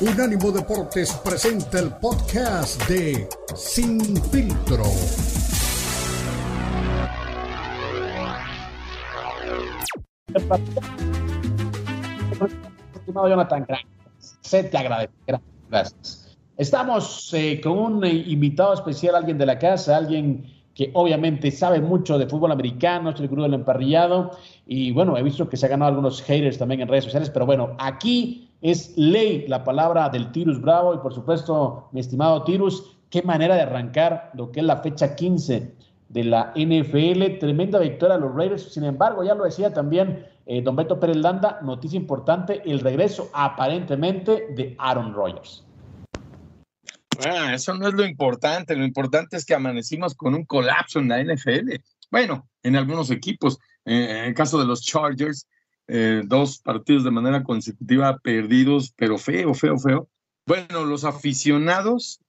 Unánimo Deportes presenta el podcast de Sin Filtro. Jonathan, se te agradece. Gracias. Estamos eh, con un eh, invitado especial, alguien de la casa, alguien que obviamente sabe mucho de fútbol americano, es el grupo del emparrillado. Y bueno, he visto que se ha ganado algunos haters también en redes sociales, pero bueno, aquí es ley la palabra del Tirus Bravo. Y por supuesto, mi estimado Tirus, qué manera de arrancar lo que es la fecha 15 de la NFL. Tremenda victoria a los Raiders. Sin embargo, ya lo decía también eh, don Beto Pérez Landa, noticia importante, el regreso aparentemente de Aaron Rodgers. Bueno, eso no es lo importante, lo importante es que amanecimos con un colapso en la NFL. Bueno, en algunos equipos, eh, en el caso de los Chargers, eh, dos partidos de manera consecutiva perdidos, pero feo, feo, feo. Bueno, los aficionados,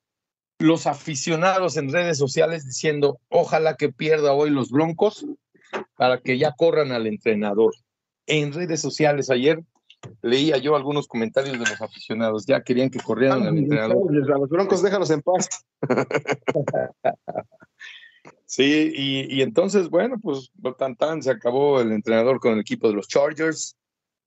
los aficionados en redes sociales diciendo, ojalá que pierda hoy los Broncos para que ya corran al entrenador en redes sociales. Ayer leía yo algunos comentarios de los aficionados, ya querían que corrieran al entrenador. Los broncos déjalos en paz. sí, y, entonces, bueno, pues tan tan se acabó el entrenador con el equipo de los Chargers.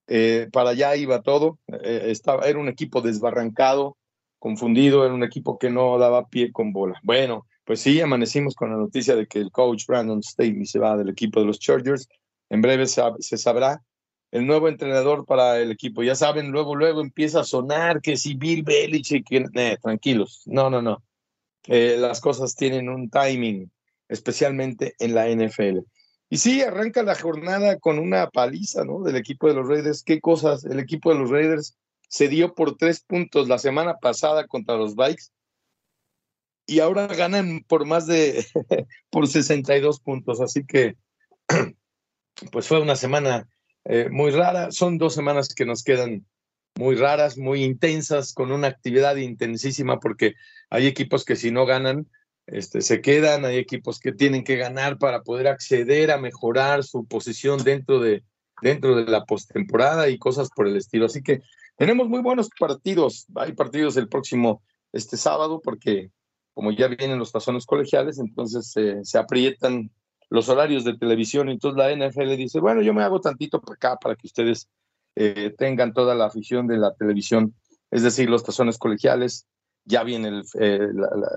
Eh, para allá iba todo. Eh, estaba, era un equipo desbarrancado, confundido, era un equipo que no daba pie con bola. Bueno, pues sí, amanecimos con la noticia de que el coach Brandon Staley se va del equipo de los Chargers. En breve se sabrá el nuevo entrenador para el equipo. Ya saben, luego, luego empieza a sonar que si Bill Belichick, eh, tranquilos, no, no, no. Eh, las cosas tienen un timing, especialmente en la NFL. Y sí, arranca la jornada con una paliza, ¿no? Del equipo de los Raiders. ¿Qué cosas? El equipo de los Raiders se dio por tres puntos la semana pasada contra los Vikes y ahora ganan por más de, por 62 puntos. Así que, pues fue una semana eh, muy rara. Son dos semanas que nos quedan muy raras, muy intensas, con una actividad intensísima, porque hay equipos que si no ganan, este, se quedan, hay equipos que tienen que ganar para poder acceder a mejorar su posición dentro de, dentro de la postemporada y cosas por el estilo. Así que tenemos muy buenos partidos. Hay partidos el próximo este sábado, porque como ya vienen los tazones colegiales, entonces se aprietan los horarios de televisión. Entonces la NFL dice, bueno, yo me hago tantito para acá para que ustedes eh, tengan toda la afición de la televisión, es decir, los tazones colegiales, ya viene el, eh,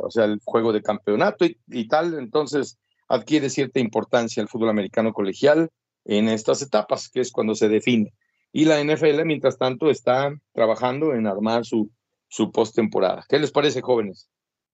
o sea, el juego de campeonato y, tal, entonces adquiere cierta importancia el fútbol americano colegial en estas etapas, que es cuando se define. Y la NFL, mientras tanto, está trabajando en armar su, su postemporada. ¿Qué les parece, jóvenes?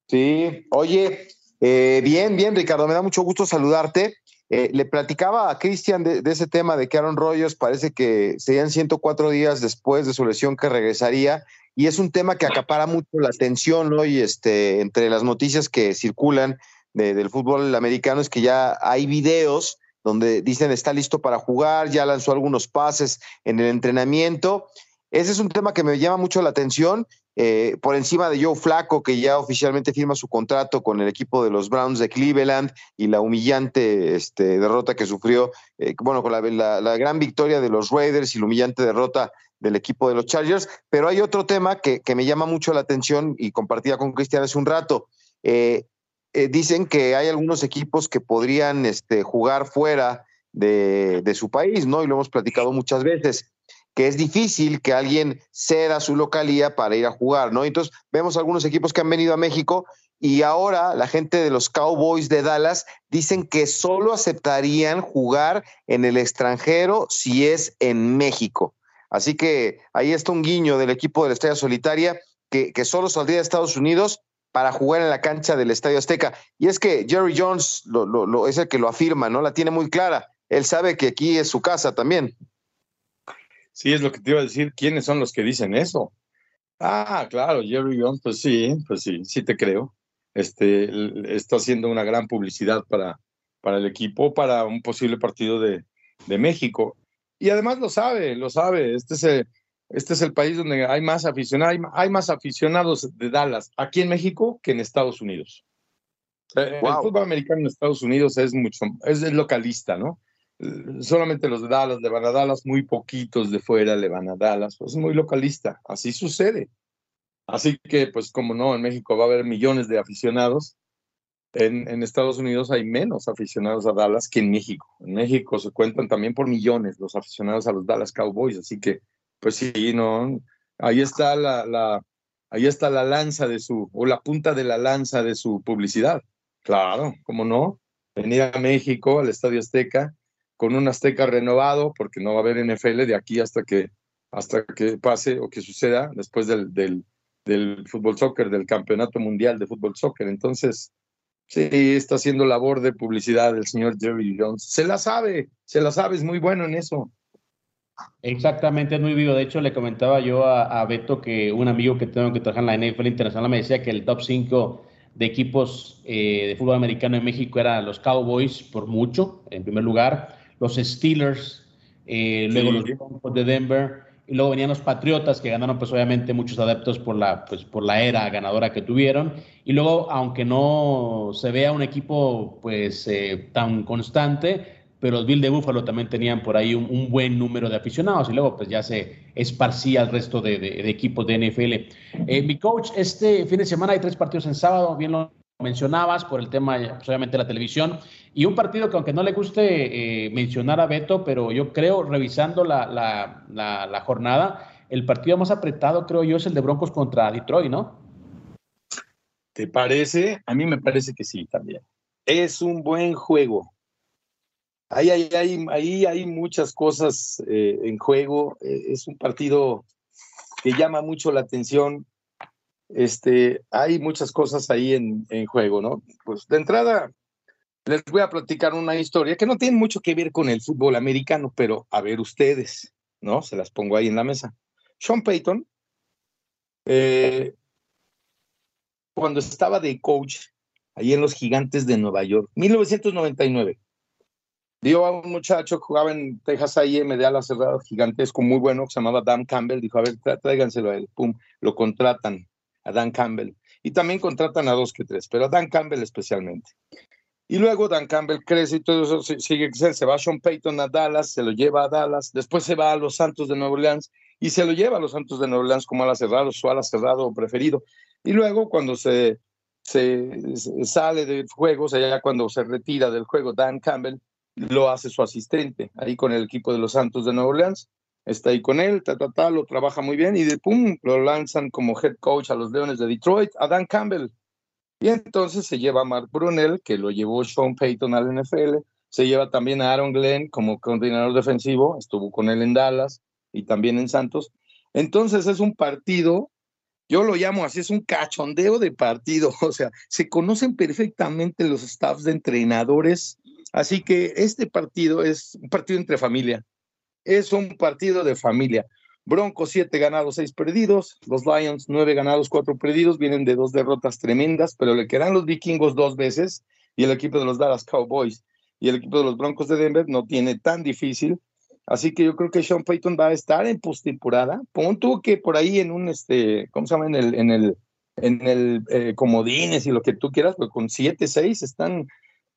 Sí, oye, eh, bien, bien, Ricardo, me da mucho gusto saludarte. Eh, le platicaba a Cristian de, ese tema de que Aaron Rodgers parece que serían 104 días después de su lesión que regresaría y es un tema que acapara mucho la atención hoy este, entre las noticias que circulan del fútbol americano es que ya hay videos donde dicen está listo para jugar, ya lanzó algunos pases en el entrenamiento. Ese es un tema que me llama mucho la atención eh, por encima de Joe Flaco, que ya oficialmente firma su contrato con el equipo de los Browns de Cleveland y la humillante este, derrota que sufrió, eh, bueno, con la, gran victoria de los Raiders y la humillante derrota del equipo de los Chargers. Pero hay otro tema que, me llama mucho la atención y compartía con Cristian hace un rato. Eh, dicen que hay algunos equipos que podrían este, jugar fuera de, de su país, ¿no? Y lo hemos platicado muchas veces que es difícil que alguien ceda su localía para ir a jugar, ¿no? Entonces, vemos algunos equipos que han venido a México y ahora la gente de los Cowboys de Dallas dicen que solo aceptarían jugar en el extranjero si es en México. Así que ahí está un guiño del equipo de la Estrella Solitaria que, solo saldría de Estados Unidos para jugar en la cancha del Estadio Azteca. Y es que Jerry Jones lo, es el que lo afirma, ¿no? La tiene muy clara. Él sabe que aquí es su casa también. Sí, es lo que te iba a decir. ¿Quiénes son los que dicen eso? Ah, claro, Jerry Jones, pues sí, pues sí, sí te creo. Este, está haciendo una gran publicidad para, para el equipo, para un posible partido de, de México. Y además lo sabe, lo sabe. Este es el, este es el país donde hay más aficionados, hay, más aficionados de Dallas aquí en México que en Estados Unidos. Eh, el fútbol americano en Estados Unidos es mucho, es localista, ¿no? solamente los de Dallas le van a Dallas, muy poquitos de fuera le van a Dallas, pues es muy localista, así sucede. Así que, pues, como no, en México va a haber millones de aficionados. En, Estados Unidos hay menos aficionados a Dallas que en México. En México se cuentan también por millones los aficionados a los Dallas Cowboys. Así que, pues sí, no, ahí está la, la, ahí está la lanza de su, o la punta de la lanza de su publicidad. Claro, cómo no. Venir a México, al Estadio Azteca, con un Azteca renovado, porque no va a haber NFL de aquí hasta que, hasta que pase o que suceda después del, del, del fútbol soccer, del campeonato mundial de fútbol soccer. Entonces, sí, está haciendo labor de publicidad el señor Jerry Jones. Se la sabe, se la sabe, es muy bueno en eso. Exactamente, es muy vivo. De hecho, le comentaba yo a, Beto que un amigo que tengo que trabajar en la NFL Internacional me decía que el top 5 de equipos eh, de fútbol americano en México eran los Cowboys por mucho, en primer lugar, los Steelers, eh, luego los Broncos de Denver, y luego venían los Patriotas que ganaron pues obviamente muchos adeptos por la, pues, por la era ganadora que tuvieron, y luego aunque no se vea un equipo pues eh, tan constante, pero los Bill de Buffalo también tenían por ahí un, buen número de aficionados y luego pues ya se esparcía el resto de, equipos de NFL. Eh, mi coach, este fin de semana hay tres partidos en sábado, bien lo mencionabas por el tema pues, obviamente la televisión y un partido que aunque no le guste eh, mencionar a Beto, pero yo creo revisando la, la, la jornada, el partido más apretado creo yo es el de Broncos contra Detroit, ¿no? ¿Te parece? A mí me parece que sí también. Es un buen juego Ahí, ahí, hay muchas cosas eh, en juego. Eh, es un partido que llama mucho la atención. Este, hay muchas cosas ahí en, juego, ¿no? Pues de entrada, les voy a platicar una historia que no tiene mucho que ver con el fútbol americano, pero a ver ustedes, ¿no? Se las pongo ahí en la mesa. Sean Payton, eh, cuando estaba de coach ahí en los Gigantes de Nueva York, 1999 dio a un muchacho que jugaba en Texas A&M de ala cerrada gigantesco, muy bueno, que se llamaba Dan Campbell, dijo, a ver, tráiganselo a él, pum, lo contratan a Dan Campbell. Y también contratan a dos que tres, pero a Dan Campbell especialmente. Y luego Dan Campbell crece y todo eso sigue se va Sean Payton a Dallas, se lo lleva a Dallas, después se va a los Santos de Nueva Orleans y se lo lleva a los Santos de Nueva Orleans como ala cerrado, su ala cerrado preferido. Y luego cuando se, se, sale del juego, o sea, ya cuando se retira del juego Dan Campbell, lo hace su asistente, ahí con el equipo de los Santos de Nueva Orleans, está ahí con él, ta, ta, ta, lo trabaja muy bien y de pum, lo lanzan como head coach a los Leones de Detroit, a Dan Campbell. Y entonces se lleva a Mark Brunel, que lo llevó Sean Payton al NFL, se lleva también a Aaron Glenn como coordinador defensivo, estuvo con él en Dallas y también en Santos. Entonces es un partido, yo lo llamo así, es un cachondeo de partido, o sea, se conocen perfectamente los staffs de entrenadores Así que este partido es un partido entre familia. Es un partido de familia. Broncos, siete ganados, seis perdidos. Los Lions, nueve ganados, cuatro perdidos. Vienen de dos derrotas tremendas, pero le quedan los vikingos dos veces y el equipo de los Dallas Cowboys y el equipo de los Broncos de Denver no tiene tan difícil. Así que yo creo que Sean Payton va a estar en postemporada. Punto que por ahí en un, este, ¿cómo se llama? En el, en el, en el eh, comodines y lo que tú quieras, pues con siete, seis están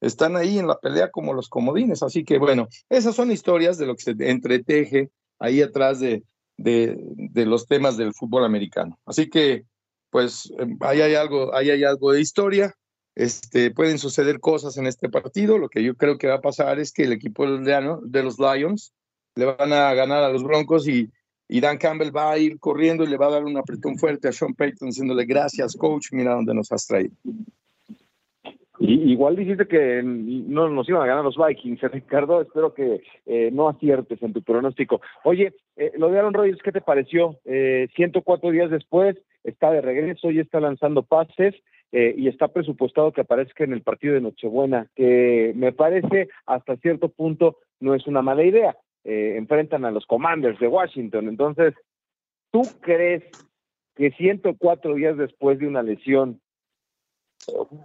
están ahí en la pelea como los comodines. Así que bueno, esas son historias de lo que se entreteje ahí atrás de, de, los temas del fútbol americano. Así que, pues, em, ahí hay algo, ahí hay algo de historia. Este, pueden suceder cosas en este partido. Lo que yo creo que va a pasar es que el equipo de los Lions le van a ganar a los Broncos y, y Dan Campbell va a ir corriendo y le va a dar un apretón fuerte a Sean Payton diciéndole gracias, coach, mira dónde nos has traído. Y, igual dijiste que no nos iban a ganar los Vikings, ¿eh, Ricardo. Espero que eh, no aciertes en tu pronóstico. Oye, eh, lo de Aaron Rodgers, ¿qué te pareció? 104 días después, está de regreso y está lanzando pases. y está presupuestado que aparezca en el partido de Nochebuena, que me parece hasta cierto punto no es una mala idea. enfrentan a los Commanders de Washington. Entonces, ¿tú crees que 104 días después de una lesión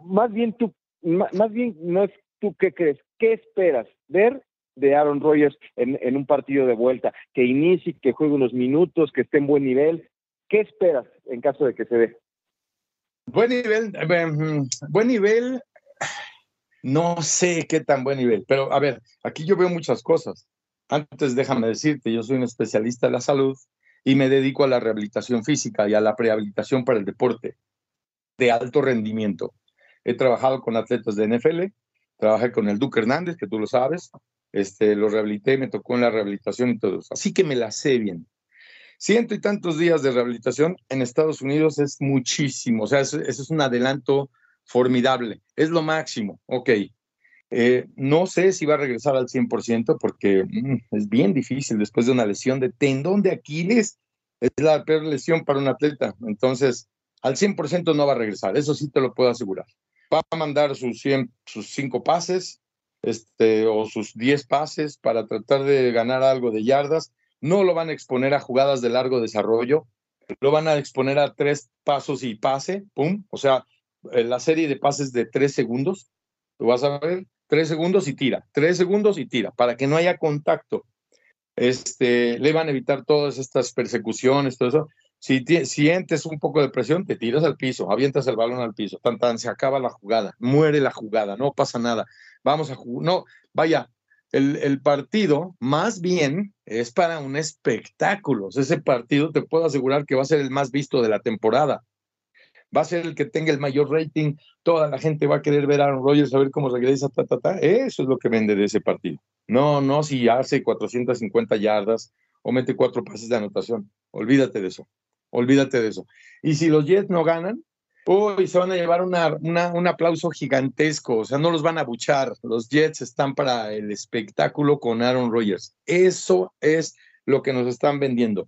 más bien tú más bien no es tú qué crees, qué esperas ver de Aaron Rodgers en, un partido de vuelta, que inicie, que juegue unos minutos, que esté en buen nivel. ¿Qué esperas en caso de que se dé? Buen nivel, eh, buen nivel, no sé qué tan buen nivel, pero a ver, aquí yo veo muchas cosas. Antes déjame decirte, yo soy un especialista de la salud y me dedico a la rehabilitación física y a la prehabilitación para el deporte de alto rendimiento. He trabajado con atletas de NFL, trabajé con el Duque Hernández, que tú lo sabes, este, lo rehabilité, me tocó en la rehabilitación y todo eso. Así que me la sé bien. Ciento y tantos días de rehabilitación en Estados Unidos es muchísimo, o sea, eso, es un adelanto formidable, es lo máximo, ok. Eh, no sé si va a regresar al 100% porque mm, es bien difícil después de una lesión de tendón de Aquiles, es la peor lesión para un atleta, entonces al 100% no va a regresar, eso sí te lo puedo asegurar. Va a mandar sus, 100, sus cinco pases este, o sus 10 pases para tratar de ganar algo de yardas. No lo van a exponer a jugadas de largo desarrollo, lo van a exponer a tres pasos y pase, pum, o sea, la serie de pases de tres segundos, lo vas a ver, tres segundos y tira, tres segundos y tira, para que no haya contacto. Este, le van a evitar todas estas persecuciones, todo eso. Si sientes un poco de presión, te tiras al piso, avientas el balón al piso, tan tan, se acaba la jugada, muere la jugada, no pasa nada. Vamos a jugar, no, vaya, el, partido más bien es para un espectáculo. Ese partido te puedo asegurar que va a ser el más visto de la temporada. Va a ser el que tenga el mayor rating. Toda la gente va a querer ver a Aaron Rodgers, a ver cómo regresa, ta. Eso es lo que vende de ese partido. No, no si hace 450 yardas o mete cuatro pases de anotación. Olvídate de eso. Olvídate de eso. Y si los Jets no ganan, uy, se van a llevar una, un aplauso gigantesco. O sea, no los van a buchar. Los Jets están para el espectáculo con Aaron Rodgers. Eso es lo que nos están vendiendo.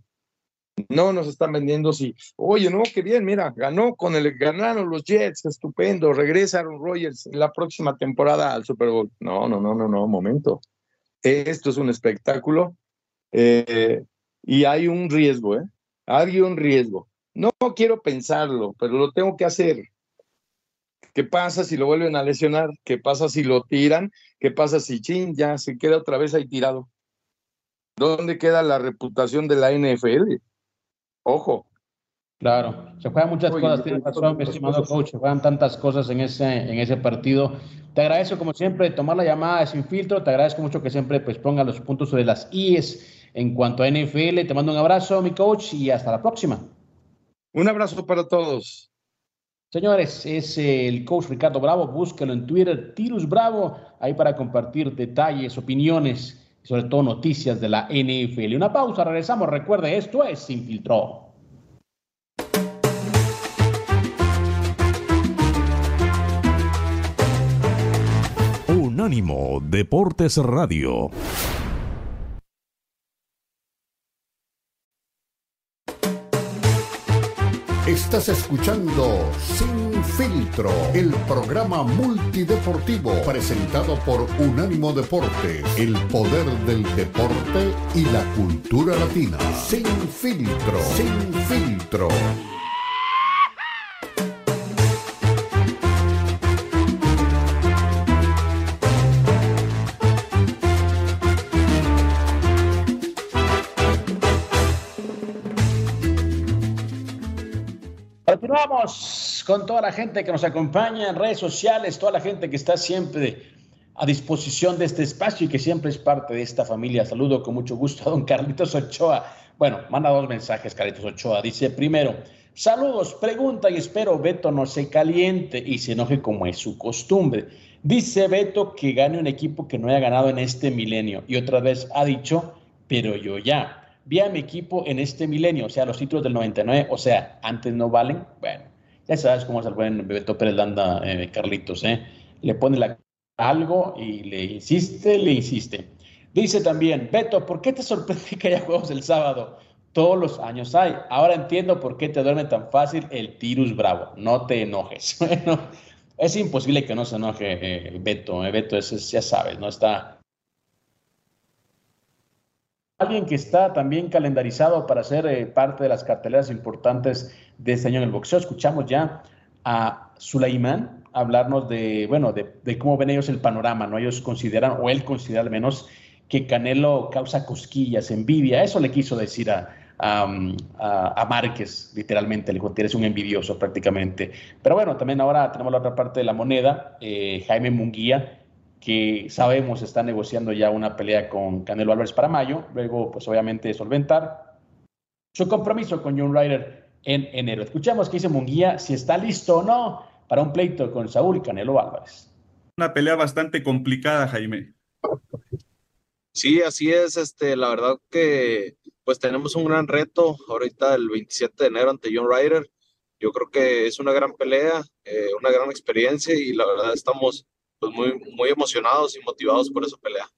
No nos están vendiendo si, oye, no, qué bien, mira, ganó con el, ganaron los Jets, estupendo, regresa Aaron Rodgers la próxima temporada al Super Bowl. No, no, no, no, no, momento. Esto es un espectáculo eh, y hay un riesgo, ¿eh? Hay un riesgo. No quiero pensarlo, pero lo tengo que hacer. ¿Qué pasa si lo vuelven a lesionar? ¿Qué pasa si lo tiran? ¿Qué pasa si chin ya se queda otra vez ahí tirado? ¿Dónde queda la reputación de la NFL? Ojo. Claro, se juegan muchas cosas, tiene razón, mi estimado coach, se juegan tantas cosas en ese, en ese partido. Te agradezco, como siempre, tomar la llamada sin filtro, te agradezco mucho que siempre pues, ponga los puntos sobre las IES en cuanto a NFL. Te mando un abrazo, mi coach, y hasta la próxima. Un abrazo para todos. Señores, es el coach Ricardo Bravo. Búscalo en Twitter, Tirus Bravo, ahí para compartir detalles, opiniones y sobre todo noticias de la NFL. Una pausa, regresamos. Recuerde, esto es Sin Filtro. Unánimo Deportes Radio. Estás escuchando Sin Filtro, el programa multideportivo presentado por Unánimo Deportes, el poder del deporte y la cultura latina. Sin Filtro, Sin Filtro. Continuamos con toda la gente que nos acompaña en redes sociales, toda la gente que está siempre a disposición de este espacio y que siempre es parte de esta familia. Saludo con mucho gusto a don Carlitos Ochoa. Bueno, manda dos mensajes, Carlitos Ochoa. Dice primero, saludos, pregunta y espero Beto no se caliente y se enoje como es su costumbre. Dice Beto que gane un equipo que no haya ganado en este milenio y otra vez ha dicho, pero yo ya vi a mi equipo en este milenio, o sea, los títulos del 99, o sea, antes no valen. Bueno, ya sabes cómo es el buen Beto Pérez Landa, eh, Carlitos, ¿eh? Le pone la, algo y le insiste, le insiste. Dice también, Beto, ¿por qué te sorprende que haya juegos el sábado? Todos los años hay. Ahora entiendo por qué te duerme tan fácil el Tirus Bravo. No te enojes. Bueno, es imposible que no se enoje eh, Beto. Eh. Beto, es, ya sabes, no está Alguien que está también calendarizado para ser eh, parte de las carteleras importantes de este año en el boxeo. Escuchamos ya a Sulaimán hablarnos de, bueno, de, cómo ven ellos el panorama, ¿no? Ellos consideran, o él considera al menos, que Canelo causa cosquillas, envidia. Eso le quiso decir a, a, Márquez, literalmente, le dijo, eres un envidioso prácticamente. Pero bueno, también ahora tenemos la otra parte de la moneda, eh, Jaime Munguía, que sabemos está negociando ya una pelea con Canelo Álvarez para mayo, luego pues obviamente solventar. su compromiso con John Ryder en enero. Escuchamos que dice Munguía si está listo o no para un pleito con Saúl Canelo Álvarez. Una pelea bastante complicada, Jaime. Sí, así es. Este, la verdad que pues tenemos un gran reto ahorita el 27 de enero ante John Ryder. Yo creo que es una gran pelea, eh, una gran experiencia y la verdad estamos pues, muy, muy emocionados y motivados por esa pelea.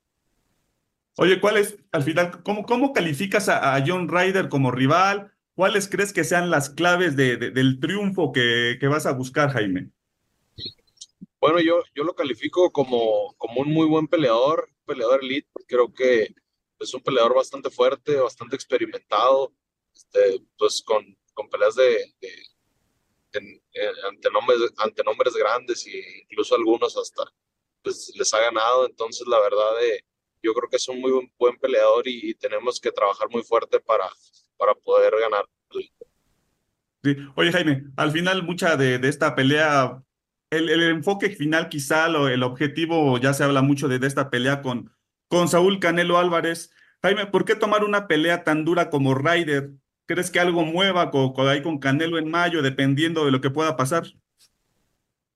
Oye, ¿cuál es, al final, cómo, cómo calificas a, John Ryder como rival? ¿Cuáles crees que sean las claves de, del triunfo que, que, vas a buscar, Jaime? Bueno, yo, yo lo califico como, como un muy buen peleador, peleador elite. Creo que es un peleador bastante fuerte, bastante experimentado, este, pues con, con peleas de, ante, nombres, ante nombres grandes e incluso algunos hasta pues, les ha ganado. Entonces, la verdad, eh, yo creo que es un muy buen, peleador y, tenemos que trabajar muy fuerte para, para poder ganar. Sí. Oye, Jaime, al final mucha de, de esta pelea, el, el, enfoque final quizá, lo, el objetivo, ya se habla mucho de, de esta pelea con, con Saúl Canelo Álvarez. Jaime, ¿por qué tomar una pelea tan dura como Ryder? ¿Crees que algo mueva ahí con Canelo en mayo, dependiendo de lo que pueda pasar?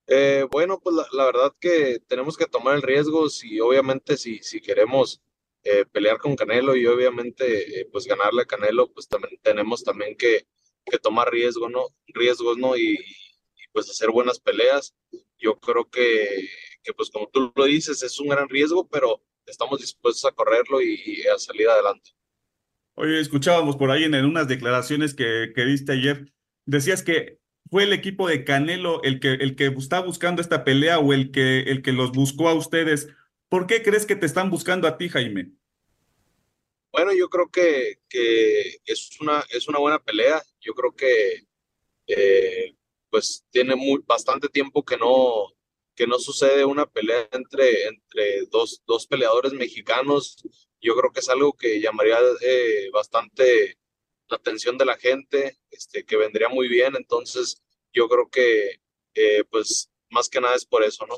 Eh, bueno, pues la, verdad que tenemos que tomar el riesgo si obviamente si, si queremos eh, pelear con Canelo y obviamente eh, pues ganarle a Canelo, pues también tenemos también que, que tomar riesgo, ¿no? riesgos, ¿no? Y, pues hacer buenas peleas. Yo creo que, que, pues como tú lo dices, es un gran riesgo, pero estamos dispuestos a correrlo y, a salir adelante. Oye, escuchábamos por ahí en, unas declaraciones que, que diste ayer, decías que fue el equipo de Canelo el que, el que está buscando esta pelea o el que, el que los buscó a ustedes. ¿Por qué crees que te están buscando a ti, Jaime? Bueno, yo creo que, que es, una, es una buena pelea. Yo creo que eh, pues tiene muy, bastante tiempo que no, que no sucede una pelea entre, entre dos, dos peleadores mexicanos. Yo creo que es algo que llamaría eh, bastante la atención de la gente, este, que vendría muy bien. Entonces, yo creo que, eh, pues, más que nada es por eso, ¿no?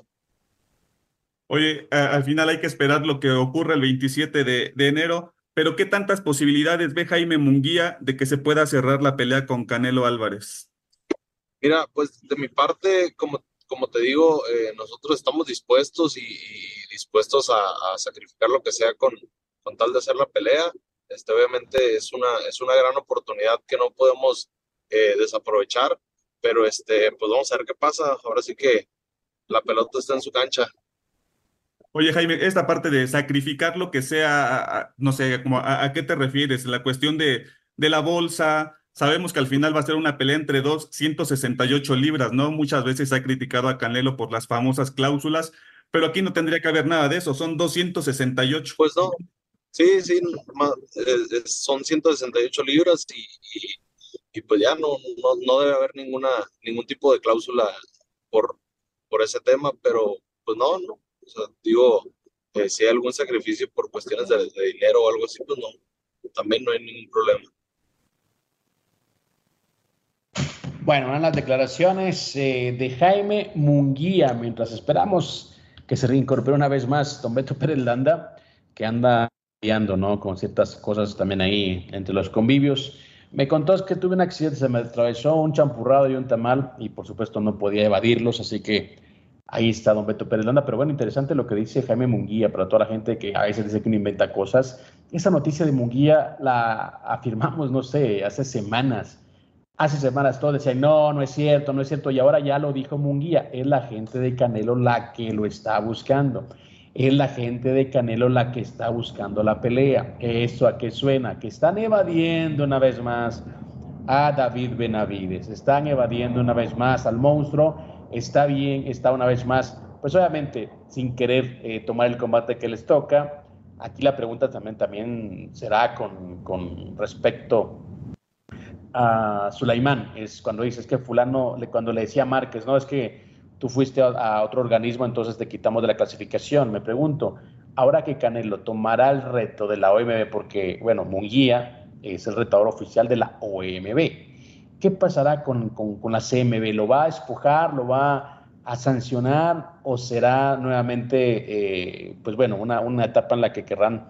Oye, al final hay que esperar lo que ocurra el 27 de, de, enero, pero ¿qué tantas posibilidades ve Jaime Munguía de que se pueda cerrar la pelea con Canelo Álvarez? Mira, pues de mi parte, como, como te digo, eh, nosotros estamos dispuestos y, dispuestos a, a, sacrificar lo que sea con, con tal de hacer la pelea. Este, obviamente es una, es una gran oportunidad que no podemos eh, desaprovechar, pero este, pues vamos a ver qué pasa. Ahora sí que la pelota está en su cancha. Oye, Jaime, esta parte de sacrificar lo que sea, no sé, como a, qué te refieres? La cuestión de, de la bolsa, sabemos que al final va a ser una pelea entre dos, 168 libras, ¿no? Muchas veces se ha criticado a Canelo por las famosas cláusulas, pero aquí no tendría que haber nada de eso, son 268. Pues no, Sí, sí, son 168 libras y, y, pues ya no, no, no, debe haber ninguna, ningún tipo de cláusula por, por ese tema, pero pues no, no. O sea, digo, eh, si hay algún sacrificio por cuestiones de, dinero o algo así, pues no, también no hay ningún problema. Bueno, eran las declaraciones eh, de Jaime Munguía, mientras esperamos que se reincorpore una vez más Don Beto Pérez Landa, que anda ¿no? Con ciertas cosas también ahí entre los convivios. Me contó que tuve un accidente, se me atravesó un champurrado y un tamal y por supuesto no podía evadirlos, así que ahí está don Beto Pérez Landa. Pero bueno, interesante lo que dice Jaime Munguía para toda la gente que a veces dice que no inventa cosas. Esa noticia de Munguía la afirmamos, no sé, hace semanas. Hace semanas todos decían, no, no es cierto, no es cierto. Y ahora ya lo dijo Munguía, es la gente de Canelo la que lo está buscando es la gente de Canelo la que está buscando la pelea. ¿Eso a qué suena? Que están evadiendo una vez más a David Benavides, están evadiendo una vez más al monstruo, está bien, está una vez más, pues obviamente sin querer eh, tomar el combate que les toca. Aquí la pregunta también, también será con, con respecto a Sulaimán, es cuando dices que fulano, cuando le decía a Márquez, no, es que tú fuiste a, otro organismo, entonces te quitamos de la clasificación. Me pregunto, ahora que Canelo tomará el reto de la OMB, porque, bueno, Munguía es el retador oficial de la OMB, ¿qué pasará con, la CMB? ¿Lo va a espujar? ¿Lo va a sancionar? ¿O será nuevamente, eh, pues bueno, una, una etapa en la que querrán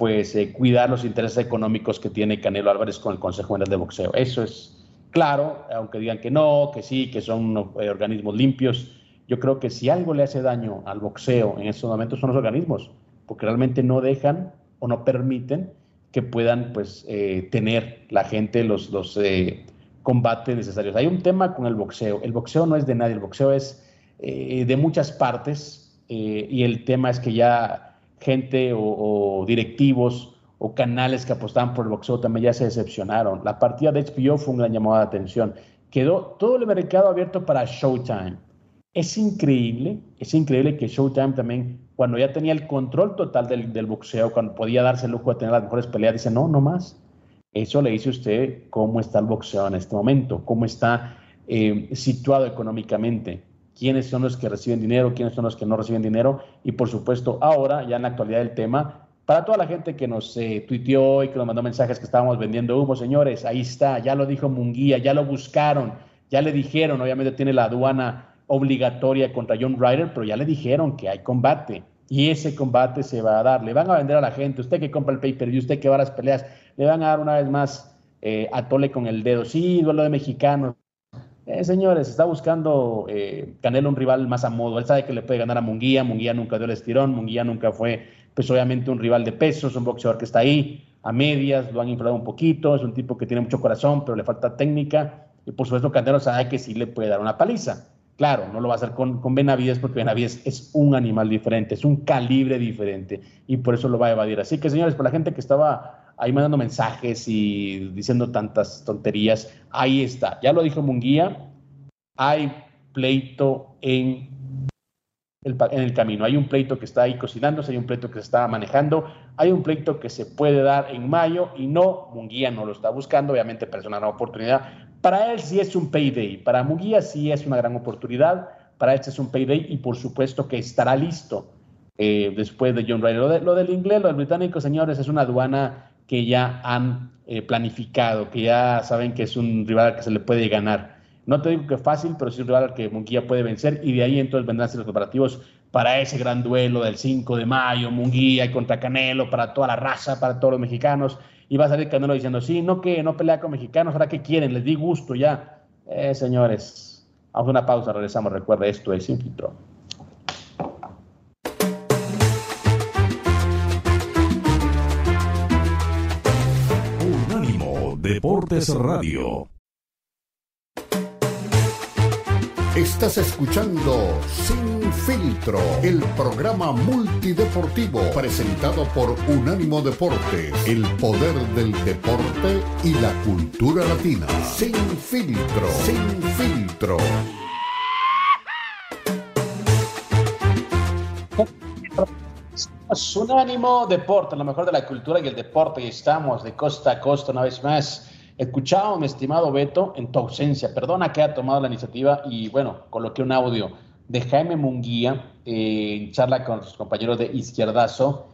pues eh, cuidar los intereses económicos que tiene Canelo Álvarez con el Consejo General de Boxeo. Eso es claro, aunque digan que no, que sí, que son eh, organismos limpios. Yo creo que si algo le hace daño al boxeo en estos momentos son los organismos, porque realmente no dejan o no permiten que puedan pues eh, tener la gente los, los combates necesarios. Hay un tema con el boxeo. El boxeo no es de nadie, el boxeo es de muchas partes y el tema es que ya gente o, directivos o canales que apostaban por el boxeo también ya se decepcionaron. La partida de HBO fue una gran llamada de atención. Quedó todo el mercado abierto para Showtime. Es increíble, es increíble que Showtime también, cuando ya tenía el control total del, boxeo, cuando podía darse el lujo de tener las mejores peleas, dice, no, no más. Eso le dice usted cómo está el boxeo en este momento, cómo está eh, situado económicamente quiénes son los que reciben dinero, quiénes son los que no reciben dinero y por supuesto ahora, ya en la actualidad del tema, para toda la gente que nos eh, tuiteó y que nos mandó mensajes que estábamos vendiendo humo, señores, ahí está, ya lo dijo Munguía, ya lo buscaron, ya le dijeron, obviamente tiene la aduana obligatoria contra John Ryder, pero ya le dijeron que hay combate y ese combate se va a dar. Le van a vender a la gente, usted que compra el pay-per-view, usted que va a las peleas, le van a dar una vez más eh, a tole con el dedo. Sí, duelo de mexicanos, eh, señores, está buscando eh, Canelo un rival más a modo. Él sabe que le puede ganar a Munguía. Munguía nunca dio el estirón. Munguía nunca fue, pues obviamente, un rival de peso. Es un boxeador que está ahí a medias. Lo han inflado un poquito. Es un tipo que tiene mucho corazón, pero le falta técnica. Y por supuesto, Canelo sabe que sí le puede dar una paliza. Claro, no lo va a hacer con, con Benavides porque Benavides es un animal diferente, es un calibre diferente y por eso lo va a evadir. Así que, señores, para la gente que estaba ahí mandando mensajes y diciendo tantas tonterías. Ahí está, ya lo dijo Munguía, hay pleito en en el camino. Hay un pleito que está ahí cocinándose, hay un pleito que se está manejando, hay un pleito que se puede dar en mayo y no, Munguía no lo está buscando, obviamente, pero es una oportunidad. Para él sí es un payday, para Munguía sí es una gran oportunidad, para él sí es un payday y por supuesto que estará listo eh, después de John Ryder. Lo, lo, del inglés, lo del británico, señores, es una aduana que ya han eh, planificado, que ya saben que es un rival al que se le puede ganar. No te digo que fácil, pero sí un rival al que Munguía puede vencer y de ahí entonces vendrán los preparativos para ese gran duelo del 5 de mayo, Munguía contra Canelo, para toda la raza, para todos los mexicanos. Y va a salir Canelo diciendo, sí, no que no pelea con mexicanos, ahora que quieren, les di gusto ya. Eh, señores, vamos a una pausa, regresamos. Recuerda, esto es Sin Deportes Radio. Estás escuchando Sin Filtro, el programa multideportivo presentado por Unánimo Deporte, el poder del deporte y la cultura latina. Sin Filtro, Sin Filtro. Unánimo Deporte, lo mejor de la cultura y el deporte, estamos de costa a costa una vez más. Escuchado, mi estimado Beto, en tu ausencia, perdona que haya tomado la iniciativa y bueno, coloqué un audio de Jaime Munguía en charla con sus compañeros de Izquierdazo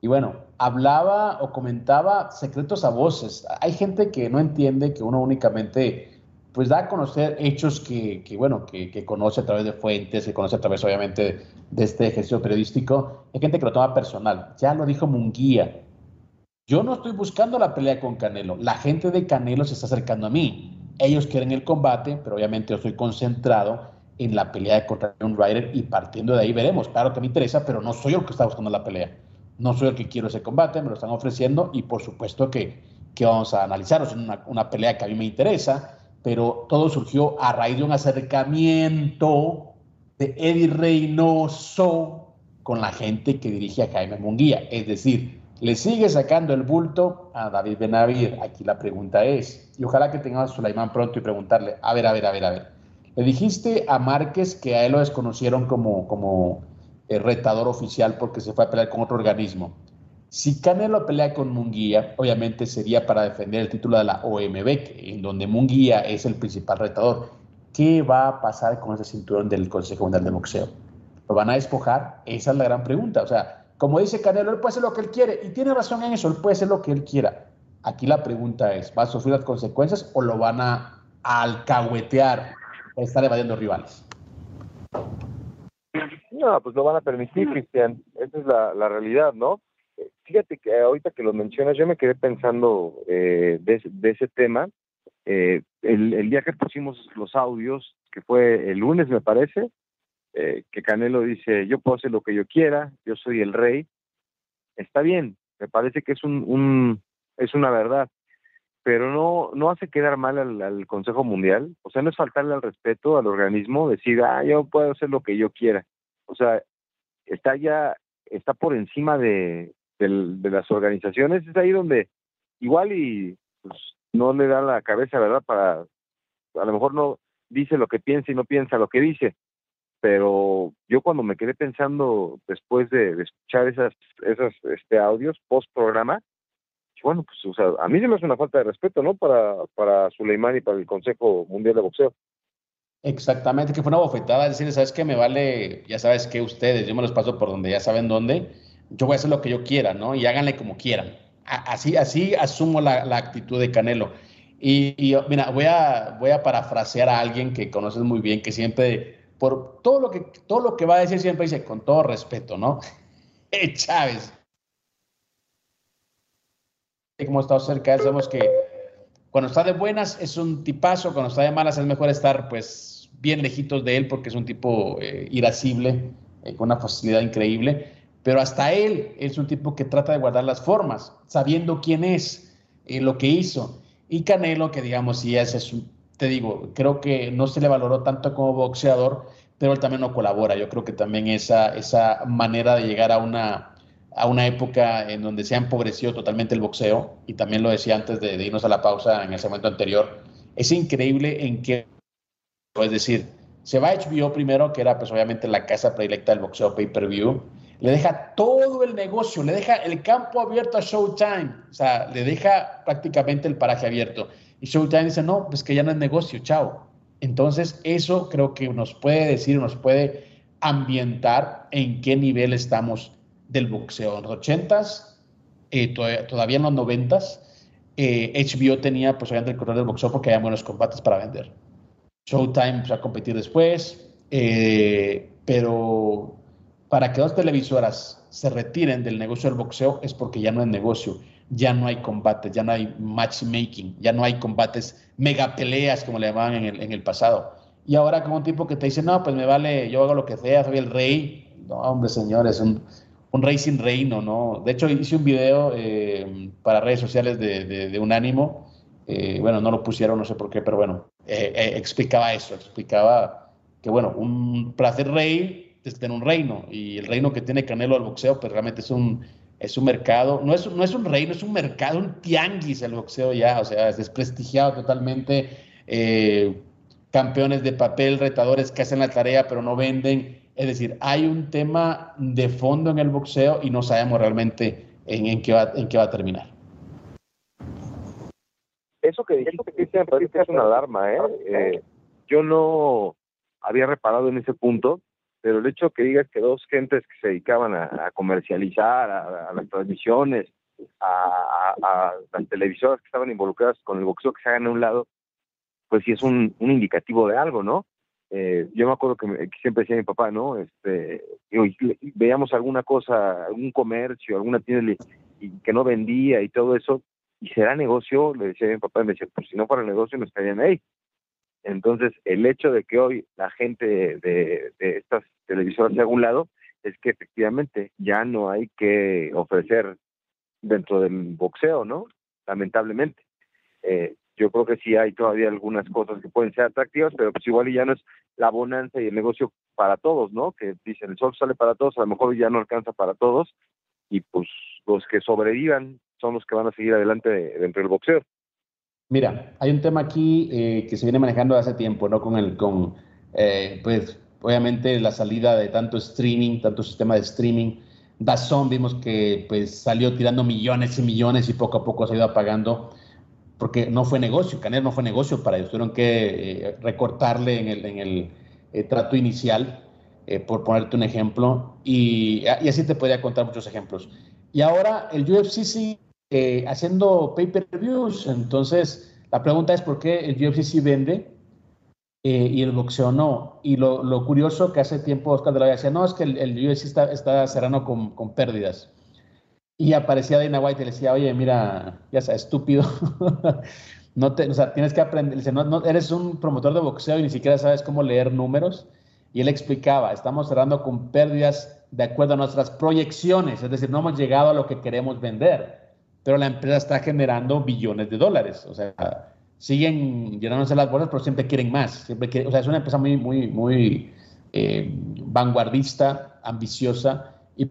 y bueno, hablaba o comentaba secretos a voces. Hay gente que no entiende que uno únicamente pues da a conocer hechos que, bueno, que, conoce a través de fuentes, que conoce a través obviamente de este ejercicio periodístico. Hay gente que lo toma personal. Ya lo dijo Munguía. Yo no estoy buscando la pelea con Canelo. La gente de Canelo se está acercando a mí. Ellos quieren el combate, pero obviamente yo estoy concentrado en la pelea contra un Ryder y partiendo de ahí veremos. Claro que me interesa, pero no soy el que está buscando la pelea. No soy el que quiero ese combate, me lo están ofreciendo y por supuesto que, que vamos a analizar. Es una, una pelea que a mí me interesa pero todo surgió a raíz de un acercamiento de Eddie Reynoso con la gente que dirige a Jaime Munguía. Es decir, le sigue sacando el bulto a David Benavides. Aquí la pregunta es, y ojalá que tengamos a Sulaimán pronto y preguntarle, a ver, a ver, a ver, a ver. Le dijiste a Márquez que a él lo desconocieron como, como el retador oficial porque se fue a pelear con otro organismo. Si Canelo pelea con Munguía, obviamente sería para defender el título de la OMB, en donde Munguía es el principal retador. ¿Qué va a pasar con ese cinturón del Consejo Mundial de Boxeo? ¿Lo van a despojar? Esa es la gran pregunta. O sea, como dice Canelo, él puede hacer lo que él quiere, y tiene razón en eso, él puede hacer lo que él quiera. Aquí la pregunta es, ¿va a sufrir las consecuencias o lo van a, alcahuetear para estar evadiendo rivales? No, pues lo van a permitir, Cristian. Esa es la realidad, ¿no? fíjate que ahorita que lo mencionas, yo me quedé pensando eh, de, ese tema. Eh, el, día que pusimos los audios, que fue el lunes, me parece, eh, que Canelo dice, yo puedo hacer lo que yo quiera, yo soy el rey. Está bien, me parece que es un, un es una verdad, pero no no hace quedar mal al, al, Consejo Mundial, o sea, no es faltarle al respeto al organismo, decir, ah, yo puedo hacer lo que yo quiera. O sea, está ya, está por encima de, de las organizaciones, es ahí donde igual y pues, no le da la cabeza, ¿verdad? Para, a lo mejor no dice lo que piensa y no piensa lo que dice, pero yo cuando me quedé pensando después de, escuchar esas, esas este, audios post programa, bueno, pues a mí se me hace una falta de respeto, ¿no? Para, para Suleiman y para el Consejo Mundial de Boxeo. Exactamente, que fue una bofetada, decir, ¿sabes qué? Me vale, ya sabes que ustedes, yo me los paso por donde ya saben dónde, yo voy a hacer lo que yo quiera, ¿no? Y háganle como quieran. Así, así asumo la, actitud de Canelo. Y, mira, voy a, voy a parafrasear a alguien que conoces muy bien, que siempre, por todo lo que, todo lo que va a decir, siempre dice, con todo respeto, ¿no? Eh, Chávez. Como he estado cerca, sabemos que cuando está de buenas es un tipazo, cuando está de malas es mejor estar, pues, bien lejitos de él porque es un tipo eh, irascible, eh, con una facilidad increíble pero hasta él es un tipo que trata de guardar las formas, sabiendo quién es, eh, lo que hizo. Y Canelo, que digamos, si es, es te digo, creo que no se le valoró tanto como boxeador, pero él también no colabora. Yo creo que también esa, esa manera de llegar a una, a una época en donde se ha empobrecido totalmente el boxeo, y también lo decía antes de, de irnos a la pausa en el momento anterior, es increíble en que, es decir, se va a HBO primero, que era pues obviamente la casa predilecta del boxeo pay-per-view, le deja todo el negocio, le deja el campo abierto a Showtime, o sea, le deja prácticamente el paraje abierto. Y Showtime dice, no, pues que ya no es negocio, chao. Entonces, eso creo que nos puede decir, nos puede ambientar en qué nivel estamos del boxeo. En los 80s, eh, todavía, en los 90s, eh, HBO tenía, pues obviamente, el control del boxeo porque había buenos combates para vender. Showtime empezó a competir después, eh, pero para que dos televisoras se retiren del negocio del boxeo es porque ya no hay negocio, ya no hay combates, ya no hay matchmaking, ya no hay combates mega peleas como le llamaban en el, en el pasado. Y ahora como un tipo que te dice, no, pues me vale, yo hago lo que sea, soy el rey. No, hombre, señores, un, un rey sin reino, ¿no? De hecho, hice un video eh, para redes sociales de, de, Unánimo. Eh, bueno, no lo pusieron, no sé por qué, pero bueno, eh, explicaba eso, explicaba que, bueno, un placer rey en un reino y el reino que tiene Canelo al boxeo, pues realmente es un, es un mercado, no es, no es un reino, es un mercado, un tianguis el boxeo ya, o sea, es desprestigiado totalmente. Eh, campeones de papel, retadores que hacen la tarea pero no venden. Es decir, hay un tema de fondo en el boxeo y no sabemos realmente en, en, qué, va, en qué va a terminar. Eso que dijiste, Cristian, es una alarma. ¿eh? ¿eh? yo no había reparado en ese punto pero el hecho que digas que dos gentes que se dedicaban a, comercializar, a, las transmisiones, a, las televisoras que estaban involucradas con el boxeo que se hagan a un lado, pues sí es un, indicativo de algo, ¿no? Eh, yo me acuerdo que, siempre decía mi papá, ¿no? Este, veíamos alguna cosa, algún comercio, alguna tienda y que no vendía y todo eso, y será negocio, le decía mi papá, me decía, pues si no fuera negocio no estarían ahí. Entonces, el hecho de que hoy la gente de, estas televisoras se haga un lado es que efectivamente ya no hay que ofrecer dentro del boxeo, ¿no? Lamentablemente. Eh, yo creo que sí hay todavía algunas cosas que pueden ser atractivas, pero pues igual ya no es la bonanza y el negocio para todos, ¿no? Que dicen, el sol sale para todos, a lo mejor ya no alcanza para todos, y pues los que sobrevivan son los que van a seguir adelante dentro del boxeo. Mira, hay un tema aquí eh, que se viene manejando hace tiempo, ¿no? Con el, con, eh, pues, obviamente la salida de tanto streaming, tanto sistema de streaming. Dazón vimos que, pues, salió tirando millones y millones y poco a poco se ha ido apagando porque no fue negocio, Canel no fue negocio para ellos, tuvieron que eh, recortarle en el, en el trato inicial, por ponerte un ejemplo, y, y, así te podría contar muchos ejemplos. Y ahora el UFC sí eh, haciendo pay-per-views. Entonces, la pregunta es por qué el UFC sí vende eh, y el boxeo no. Y lo, lo, curioso que hace tiempo Oscar de la Hoya decía, no, es que el, el UFC está, está cerrando con, con, pérdidas. Y aparecía Dana White y le decía, oye, mira, ya sea estúpido. no te, o sea, tienes que aprender. Dice, no, eres un promotor de boxeo y ni siquiera sabes cómo leer números. Y él explicaba, estamos cerrando con pérdidas de acuerdo a nuestras proyecciones, es decir, no hemos llegado a lo que queremos vender, pero la empresa está generando billones de dólares. O sea, siguen llenándose las bolsas, pero siempre quieren más. Siempre quieren, o sea, es una empresa muy, muy, muy eh, vanguardista, ambiciosa. Y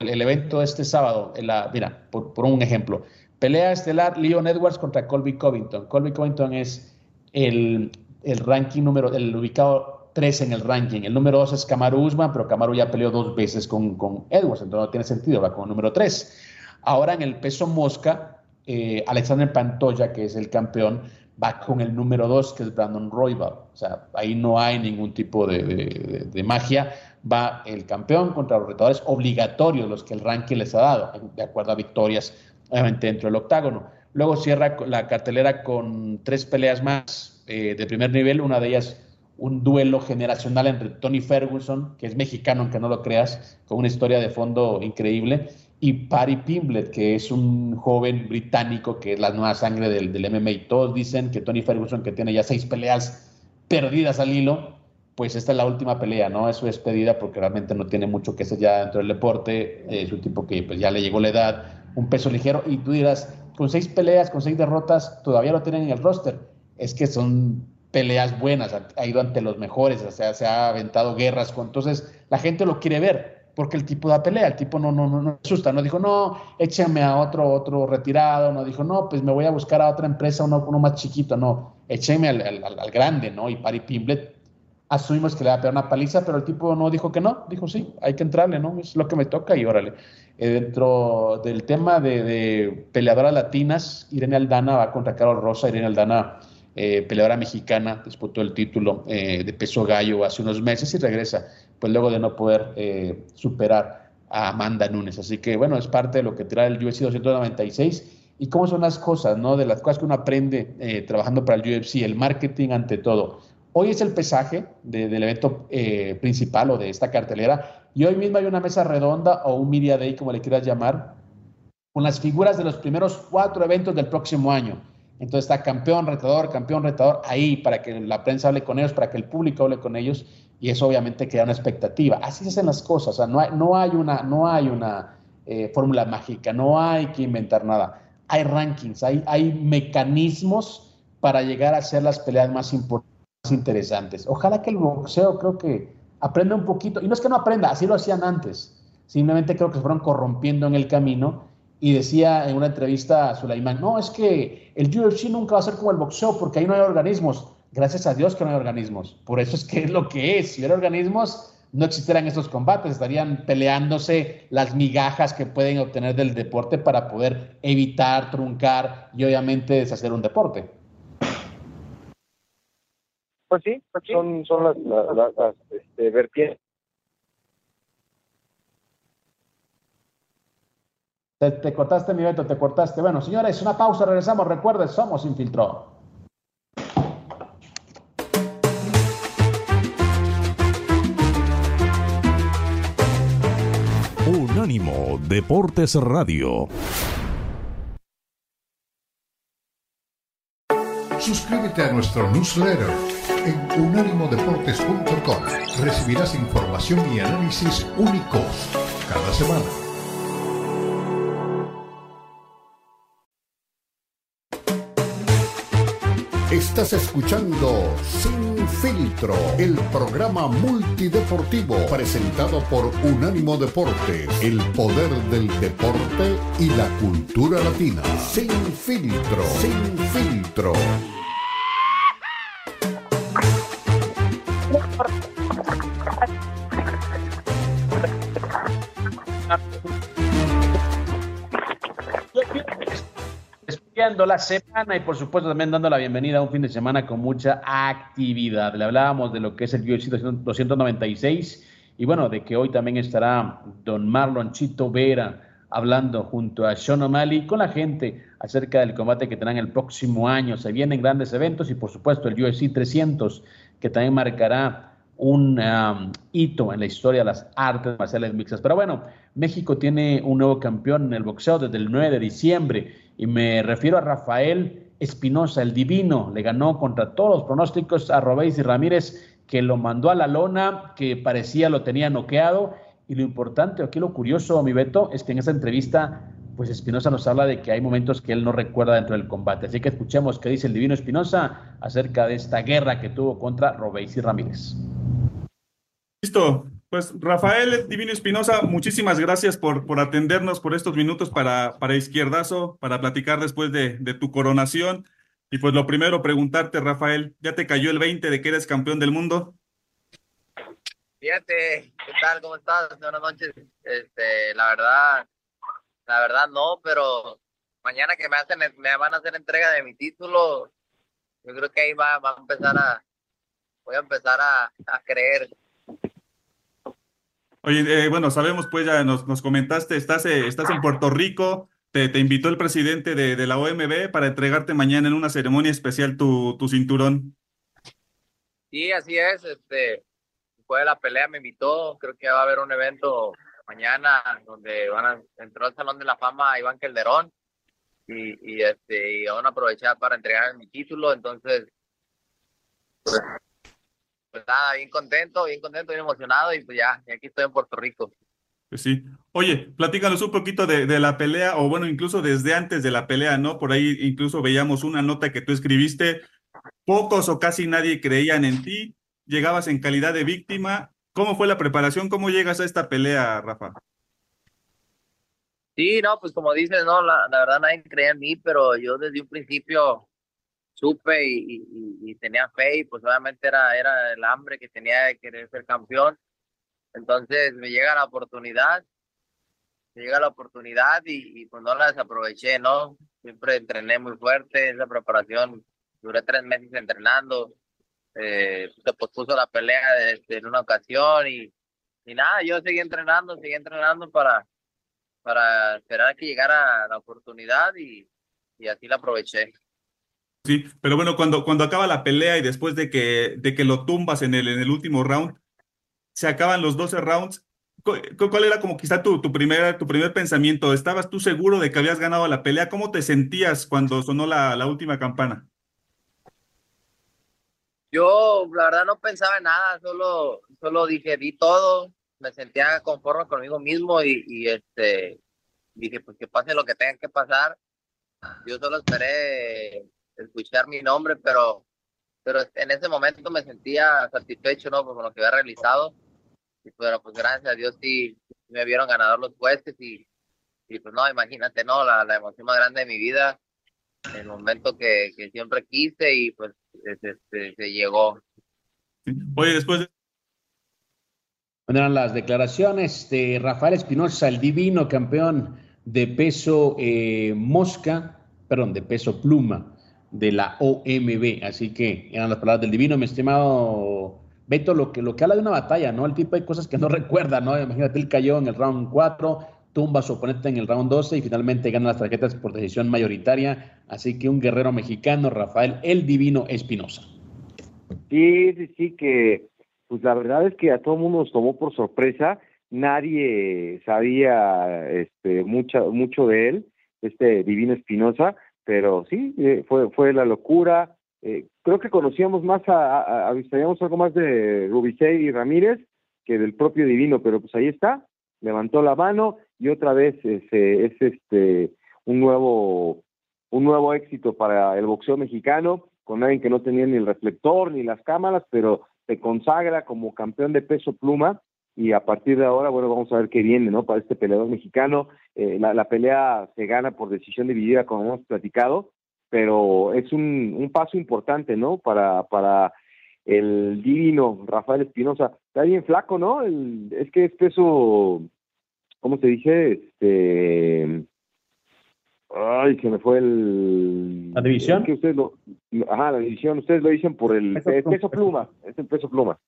el evento este sábado, la, mira, por, por, un ejemplo, pelea estelar Leon Edwards contra Colby Covington. Colby Covington es el, el ranking número, el ubicado 3 en el ranking. El número 2 es Kamaru Usman, pero Kamaru ya peleó dos veces con, con Edwards, entonces no tiene sentido, va con el número 3. Ahora en el peso mosca, eh, Alexander Pantoya, que es el campeón, va con el número 2, que es Brandon Roybal. O sea, ahí no hay ningún tipo de, de, magia. Va el campeón contra los retadores obligatorios, los que el ranking les ha dado, de acuerdo a victorias, obviamente, dentro del octágono. Luego cierra la cartelera con tres peleas más eh, de primer nivel, una de ellas un duelo generacional entre Tony Ferguson, que es mexicano, aunque no lo creas, con una historia de fondo increíble, y Patty Pimblet, que es un joven británico que es la nueva sangre del, del MMA. Todos dicen que Tony Ferguson, que tiene ya seis peleas perdidas al hilo, pues esta es la última pelea, ¿no? Es su despedida porque realmente no tiene mucho que hacer ya dentro del deporte. Es un tipo que pues, ya le llegó la edad, un peso ligero. Y tú dirás, con seis peleas, con seis derrotas, todavía lo tienen en el roster. Es que son peleas buenas, ha ido ante los mejores, o sea, se ha aventado guerras con. Entonces, la gente lo quiere ver porque el tipo da pelea, el tipo no, no, no, no asusta, no dijo, no, échame a otro, otro retirado, no dijo, no, pues me voy a buscar a otra empresa, uno, uno más chiquito, no, écheme al, al, grande, ¿no? Y Pari Pimblet, asumimos que le va a pegar una paliza, pero el tipo no dijo que no, dijo sí, hay que entrarle, ¿no? Es lo que me toca y órale. Eh, dentro del tema de, de, peleadoras latinas, Irene Aldana va contra Carol Rosa, Irene Aldana, eh, peleadora mexicana, disputó el título eh, de peso gallo hace unos meses y regresa pues luego de no poder eh, superar a Amanda Nunes. Así que bueno, es parte de lo que trae el UFC 296 y cómo son las cosas, ¿no? De las cosas que uno aprende eh, trabajando para el UFC, el marketing ante todo. Hoy es el pesaje de, del evento eh, principal o de esta cartelera y hoy mismo hay una mesa redonda o un media day, como le quieras llamar, con las figuras de los primeros cuatro eventos del próximo año. Entonces está campeón, retador, campeón, retador, ahí para que la prensa hable con ellos, para que el público hable con ellos y eso obviamente crea una expectativa. Así se hacen las cosas, o sea, no hay, no hay una, no hay una eh, fórmula mágica, no hay que inventar nada. Hay rankings, hay, hay mecanismos para llegar a ser las peleas más más interesantes. Ojalá que el boxeo creo que aprenda un poquito, y no es que no aprenda, así lo hacían antes, simplemente creo que se fueron corrompiendo en el camino. Y decía en una entrevista a Sulaimán, no, es que el UFC nunca va a ser como el boxeo porque ahí no hay organismos gracias a Dios que no hay organismos. Por eso es que es lo que es. Si hubiera organismos, no existieran estos combates, estarían peleándose las migajas que pueden obtener del deporte para poder evitar, truncar y obviamente deshacer un deporte. Pues sí, son, son las, las, las este, vertientes. Te, te, cortaste, mi Beto, te cortaste. Bueno, señores, una pausa, regresamos. Recuerden, somos Infiltró. Unánimo Deportes Radio. Suscríbete a nuestro newsletter en unánimodeportes.com. Recibirás información y análisis únicos cada semana. Estás escuchando Sin Filtro, el programa multideportivo presentado por Unánimo Deportes, el poder del deporte y la cultura latina. Sin Filtro, Sin Filtro. Despidiendo la semana y por supuesto también dando la bienvenida a un fin de semana con mucha actividad. Le hablábamos de lo que es el UFC 296 y bueno, de que hoy también estará don Marlon Chito Vera hablando junto a Sean O'Malley con la gente acerca del combate que tendrán el próximo año. Se vienen grandes eventos y por supuesto el UFC 300 que también marcará un um, hito en la historia de las artes marciales mixtas. Pero bueno, México tiene un nuevo campeón en el boxeo desde el 9 de diciembre y me refiero a Rafael Espinosa, el divino. Le ganó contra todos los pronósticos a Robéis y Ramírez, que lo mandó a la lona, que parecía lo tenía noqueado. Y lo importante, aquí lo curioso, mi Beto, es que en esa entrevista pues Espinosa nos habla de que hay momentos que él no recuerda dentro del combate. Así que escuchemos qué dice el divino Espinosa acerca de esta guerra que tuvo contra Robéis y Ramírez. Listo. Pues Rafael Divino Espinosa, muchísimas gracias por, por atendernos por estos minutos para, para Izquierdazo, para platicar después de, de tu coronación. Y pues lo primero, preguntarte, Rafael, ¿ya te cayó el 20 de que eres campeón del mundo? Fíjate, ¿qué tal? ¿Cómo estás? Buenas noches. Este, la verdad, la verdad no, pero mañana que me hacen, me van a hacer entrega de mi título, yo creo que ahí va, va a empezar a, voy a empezar a, a creer. Oye, eh, bueno, sabemos, pues ya nos, nos comentaste, estás, eh, estás en Puerto Rico, te, te invitó el presidente de, de, la OMB para entregarte mañana en una ceremonia especial tu, tu cinturón. Sí, así es, este, después de la pelea me invitó, creo que va a haber un evento mañana donde van a, entró al Salón de la Fama Iván Calderón y, y este, y van a aprovechar para entregar mi título, entonces, pues nada, bien contento, bien contento, bien emocionado y pues ya, aquí estoy en Puerto Rico. Pues sí. Oye, platícanos un poquito de, de, la pelea, o bueno, incluso desde antes de la pelea, ¿no? Por ahí incluso veíamos una nota que tú escribiste. Pocos o casi nadie creían en ti. Llegabas en calidad de víctima. ¿Cómo fue la preparación? ¿Cómo llegas a esta pelea, Rafa? Sí, no, pues como dices, no, la, la verdad nadie creía en mí, pero yo desde un principio supe y, y, y, tenía fe y pues obviamente era, era el hambre que tenía de querer ser campeón. Entonces me llega la oportunidad, me llega la oportunidad y, y pues no la desaproveché, ¿no? Siempre entrené muy fuerte, esa preparación, duré tres meses entrenando, eh, se pospuso la pelea en una ocasión y, y nada, yo seguí entrenando, seguí entrenando para, para esperar que llegara la oportunidad y, y así la aproveché. Sí, pero bueno, cuando, cuando acaba la pelea y después de que, de que lo tumbas en el, en el último round, se acaban los 12 rounds. ¿Cuál era como quizá tu, tu, primer, tu primer pensamiento? ¿Estabas tú seguro de que habías ganado la pelea? ¿Cómo te sentías cuando sonó la, la última campana? Yo, la verdad, no pensaba en nada, solo, solo dije, vi todo, me sentía conforme conmigo mismo y, este, dije, pues que pase lo que tenga que pasar. Yo solo esperé escuchar mi nombre, pero, pero en ese momento me sentía satisfecho, ¿no? Con lo que había realizado. Y pero pues gracias a Dios sí me vieron ganador los jueces y, y pues no, imagínate, ¿no? La, la emoción más grande de mi vida, el momento que, que siempre quise y pues este, se llegó. Oye, después de... Bueno, eran las declaraciones de Rafael Espinosa, el divino campeón de peso eh, mosca, perdón, de peso pluma de la OMB. Así que eran las palabras del divino, mi estimado Beto, lo que, lo que habla de una batalla, ¿no? El tipo de cosas que no recuerda, ¿no? Imagínate, él cayó en el round 4, tumba a su oponente en el round 12 y finalmente gana las tarjetas por decisión mayoritaria. Así que un guerrero mexicano, Rafael El Divino Espinosa. Sí, sí, sí, que pues la verdad es que a todo el mundo nos tomó por sorpresa. Nadie sabía este, mucho, mucho de él, este Divino Espinosa pero sí, eh, fue, fue la locura. Eh, creo que conocíamos más, a, algo más de Rubicey y Ramírez que del propio Divino, pero pues ahí está, levantó la mano y otra vez es, es este un nuevo un nuevo éxito para el boxeo mexicano con alguien que no tenía ni el reflector ni las cámaras, pero se consagra como campeón de peso pluma y a partir de ahora, bueno, vamos a ver qué viene, ¿no? Para este peleador mexicano. Eh, la, la, pelea se gana por decisión dividida, como hemos platicado, pero es un, un paso importante, ¿no? Para, para el divino Rafael Espinosa. Está bien flaco, ¿no? El, es que es peso, ¿cómo se dice? Este... Ay, se me fue el... ¿La división? Es que ustedes lo... Ajá, la división. Ustedes lo dicen por el peso, peso pluma. Es el peso pluma.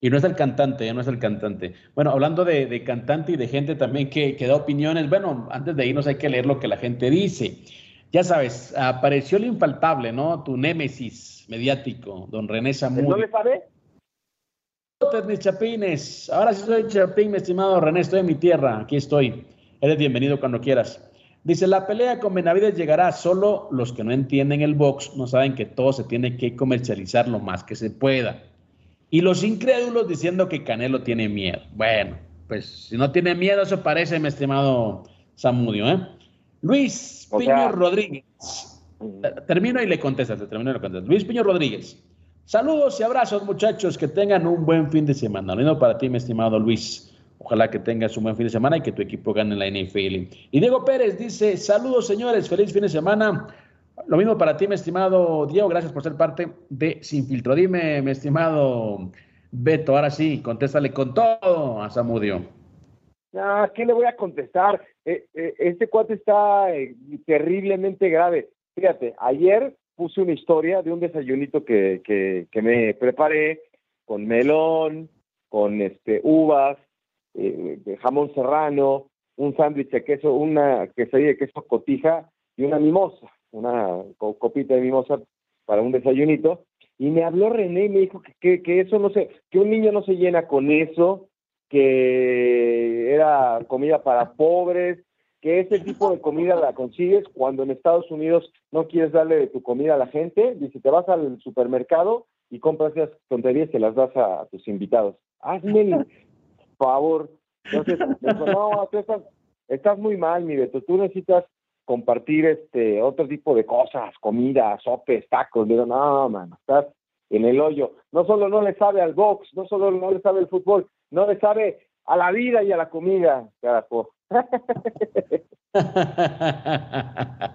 Y no es el cantante, ya no es el cantante. Bueno, hablando de, de cantante y de gente también que, que, da opiniones, bueno, antes de irnos hay que leer lo que la gente dice. Ya sabes, apareció el infaltable, ¿no? Tu némesis mediático, don René Samuel. ¿No le sabe? mis chapines. Ahora sí soy chapín, mi estimado René, estoy en mi tierra, aquí estoy. Eres bienvenido cuando quieras. Dice, la pelea con Benavides llegará, solo los que no entienden el box no saben que todo se tiene que comercializar lo más que se pueda. Y los incrédulos diciendo que Canelo tiene miedo. Bueno, pues si no tiene miedo, eso parece, mi estimado Samudio. ¿eh? Luis Piño Rodríguez. Termino y le contesta, termino y le contesta. Luis Piño Rodríguez. Saludos y abrazos, muchachos. Que tengan un buen fin de semana. Lo mismo para ti, mi estimado Luis. Ojalá que tengas un buen fin de semana y que tu equipo gane en la NFL. Y Diego Pérez dice, saludos señores, feliz fin de semana. Lo mismo para ti, mi estimado Diego, gracias por ser parte de Sin Filtro. Dime, mi estimado Beto, ahora sí, contéstale con todo a Samudio. Ah, ¿Qué le voy a contestar? Eh, eh, este cuate está eh, terriblemente grave. Fíjate, ayer puse una historia de un desayunito que, que, que me preparé con melón, con este uvas, jamón serrano, un sándwich de queso, una quesadilla de queso cotija y una mimosa, una copita de mimosa para un desayunito. Y me habló René y me dijo que, que, eso no sé, que un niño no se llena con eso, que era comida para pobres, que ese tipo de comida la consigues cuando en Estados Unidos no quieres darle tu comida a la gente, dice, te vas al supermercado y compras esas tonterías te las das a, tus invitados. Hazme favor. Entonces, no, tú estás, muy mal, mi Beto, tú necesitas compartir este otro tipo de cosas, comida, sopes, tacos. digo, no, mano, estás en el hoyo. No solo no le sabe al box, no solo no le sabe al fútbol, no le sabe a la vida y a la comida, carajo.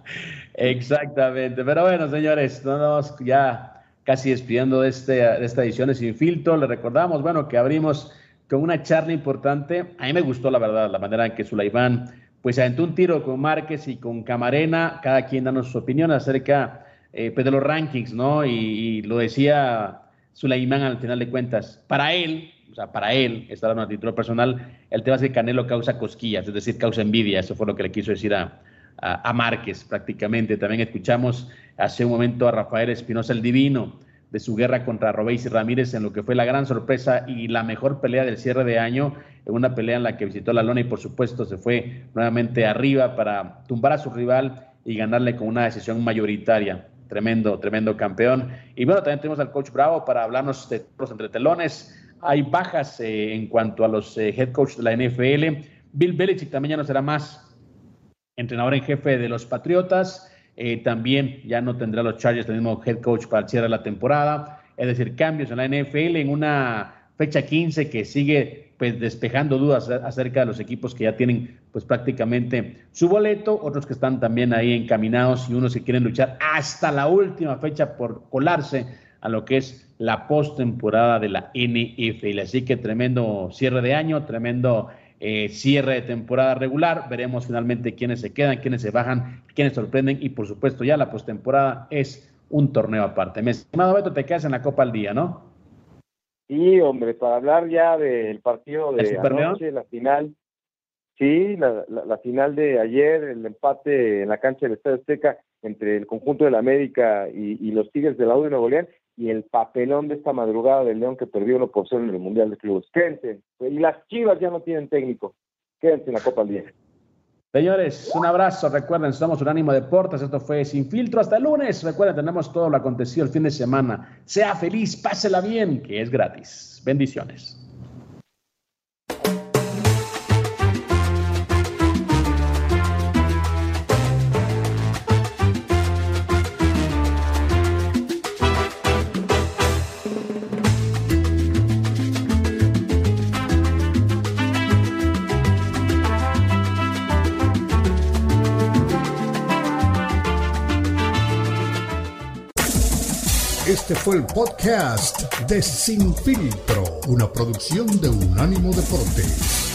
Exactamente, pero bueno, señores, no nos ya casi despidiendo de, este, de esta edición de Sin Filtro, le recordamos, bueno, que abrimos con una charla importante. A mí me gustó, la verdad, la manera en que Sulaimán pues aventó un tiro con Márquez y con Camarena, cada quien dando su opinión acerca eh, pues, de los rankings, ¿no? Y, lo decía Sulaimán al final de cuentas. Para él, o sea, para él, está dando a título personal, el tema es que Canelo causa cosquillas, es decir, causa envidia. Eso fue lo que le quiso decir a, a, a Márquez prácticamente. También escuchamos hace un momento a Rafael Espinosa el Divino de su guerra contra Robéis y Ramírez en lo que fue la gran sorpresa y la mejor pelea del cierre de año, en una pelea en la que visitó la lona y por supuesto se fue nuevamente arriba para tumbar a su rival y ganarle con una decisión mayoritaria. Tremendo, tremendo campeón. Y bueno, también tenemos al coach Bravo para hablarnos de los entretelones. Hay bajas eh, en cuanto a los eh, head coach de la NFL. Bill Belichick también ya no será más entrenador en jefe de los Patriotas. Eh, también ya no tendrá los Chargers el mismo head coach para el cierre de la temporada. Es decir, cambios en la NFL en una fecha 15 que sigue pues despejando dudas acerca de los equipos que ya tienen pues prácticamente su boleto, otros que están también ahí encaminados y unos que quieren luchar hasta la última fecha por colarse a lo que es la postemporada de la NFL. Así que tremendo cierre de año, tremendo eh, cierre de temporada regular. Veremos finalmente quiénes se quedan, quiénes se bajan, quiénes sorprenden y por supuesto ya la postemporada es un torneo aparte. Mi estimado Beto, te quedas en la Copa al día, ¿no? Sí, hombre, para hablar ya del partido de anoche, la final. Sí, la, final de ayer, el empate en la cancha del Estadio Azteca entre el conjunto de la América y, los Tigres de la U de Nuevo León y el papelón de esta madrugada del León que perdió lo por en el Mundial de Clubes. Quédense. Y las Chivas ya no tienen técnico. Quédense en la Copa al día. Señores, un abrazo. Recuerden, somos Unánimo Deportes. Esto fue Sin Filtro. Hasta el lunes. Recuerden, tenemos todo lo acontecido el fin de semana. Sea feliz, pásela bien, que es gratis. Bendiciones. Este fue el podcast de Sin Filtro, una producción de Unánimo Deportes.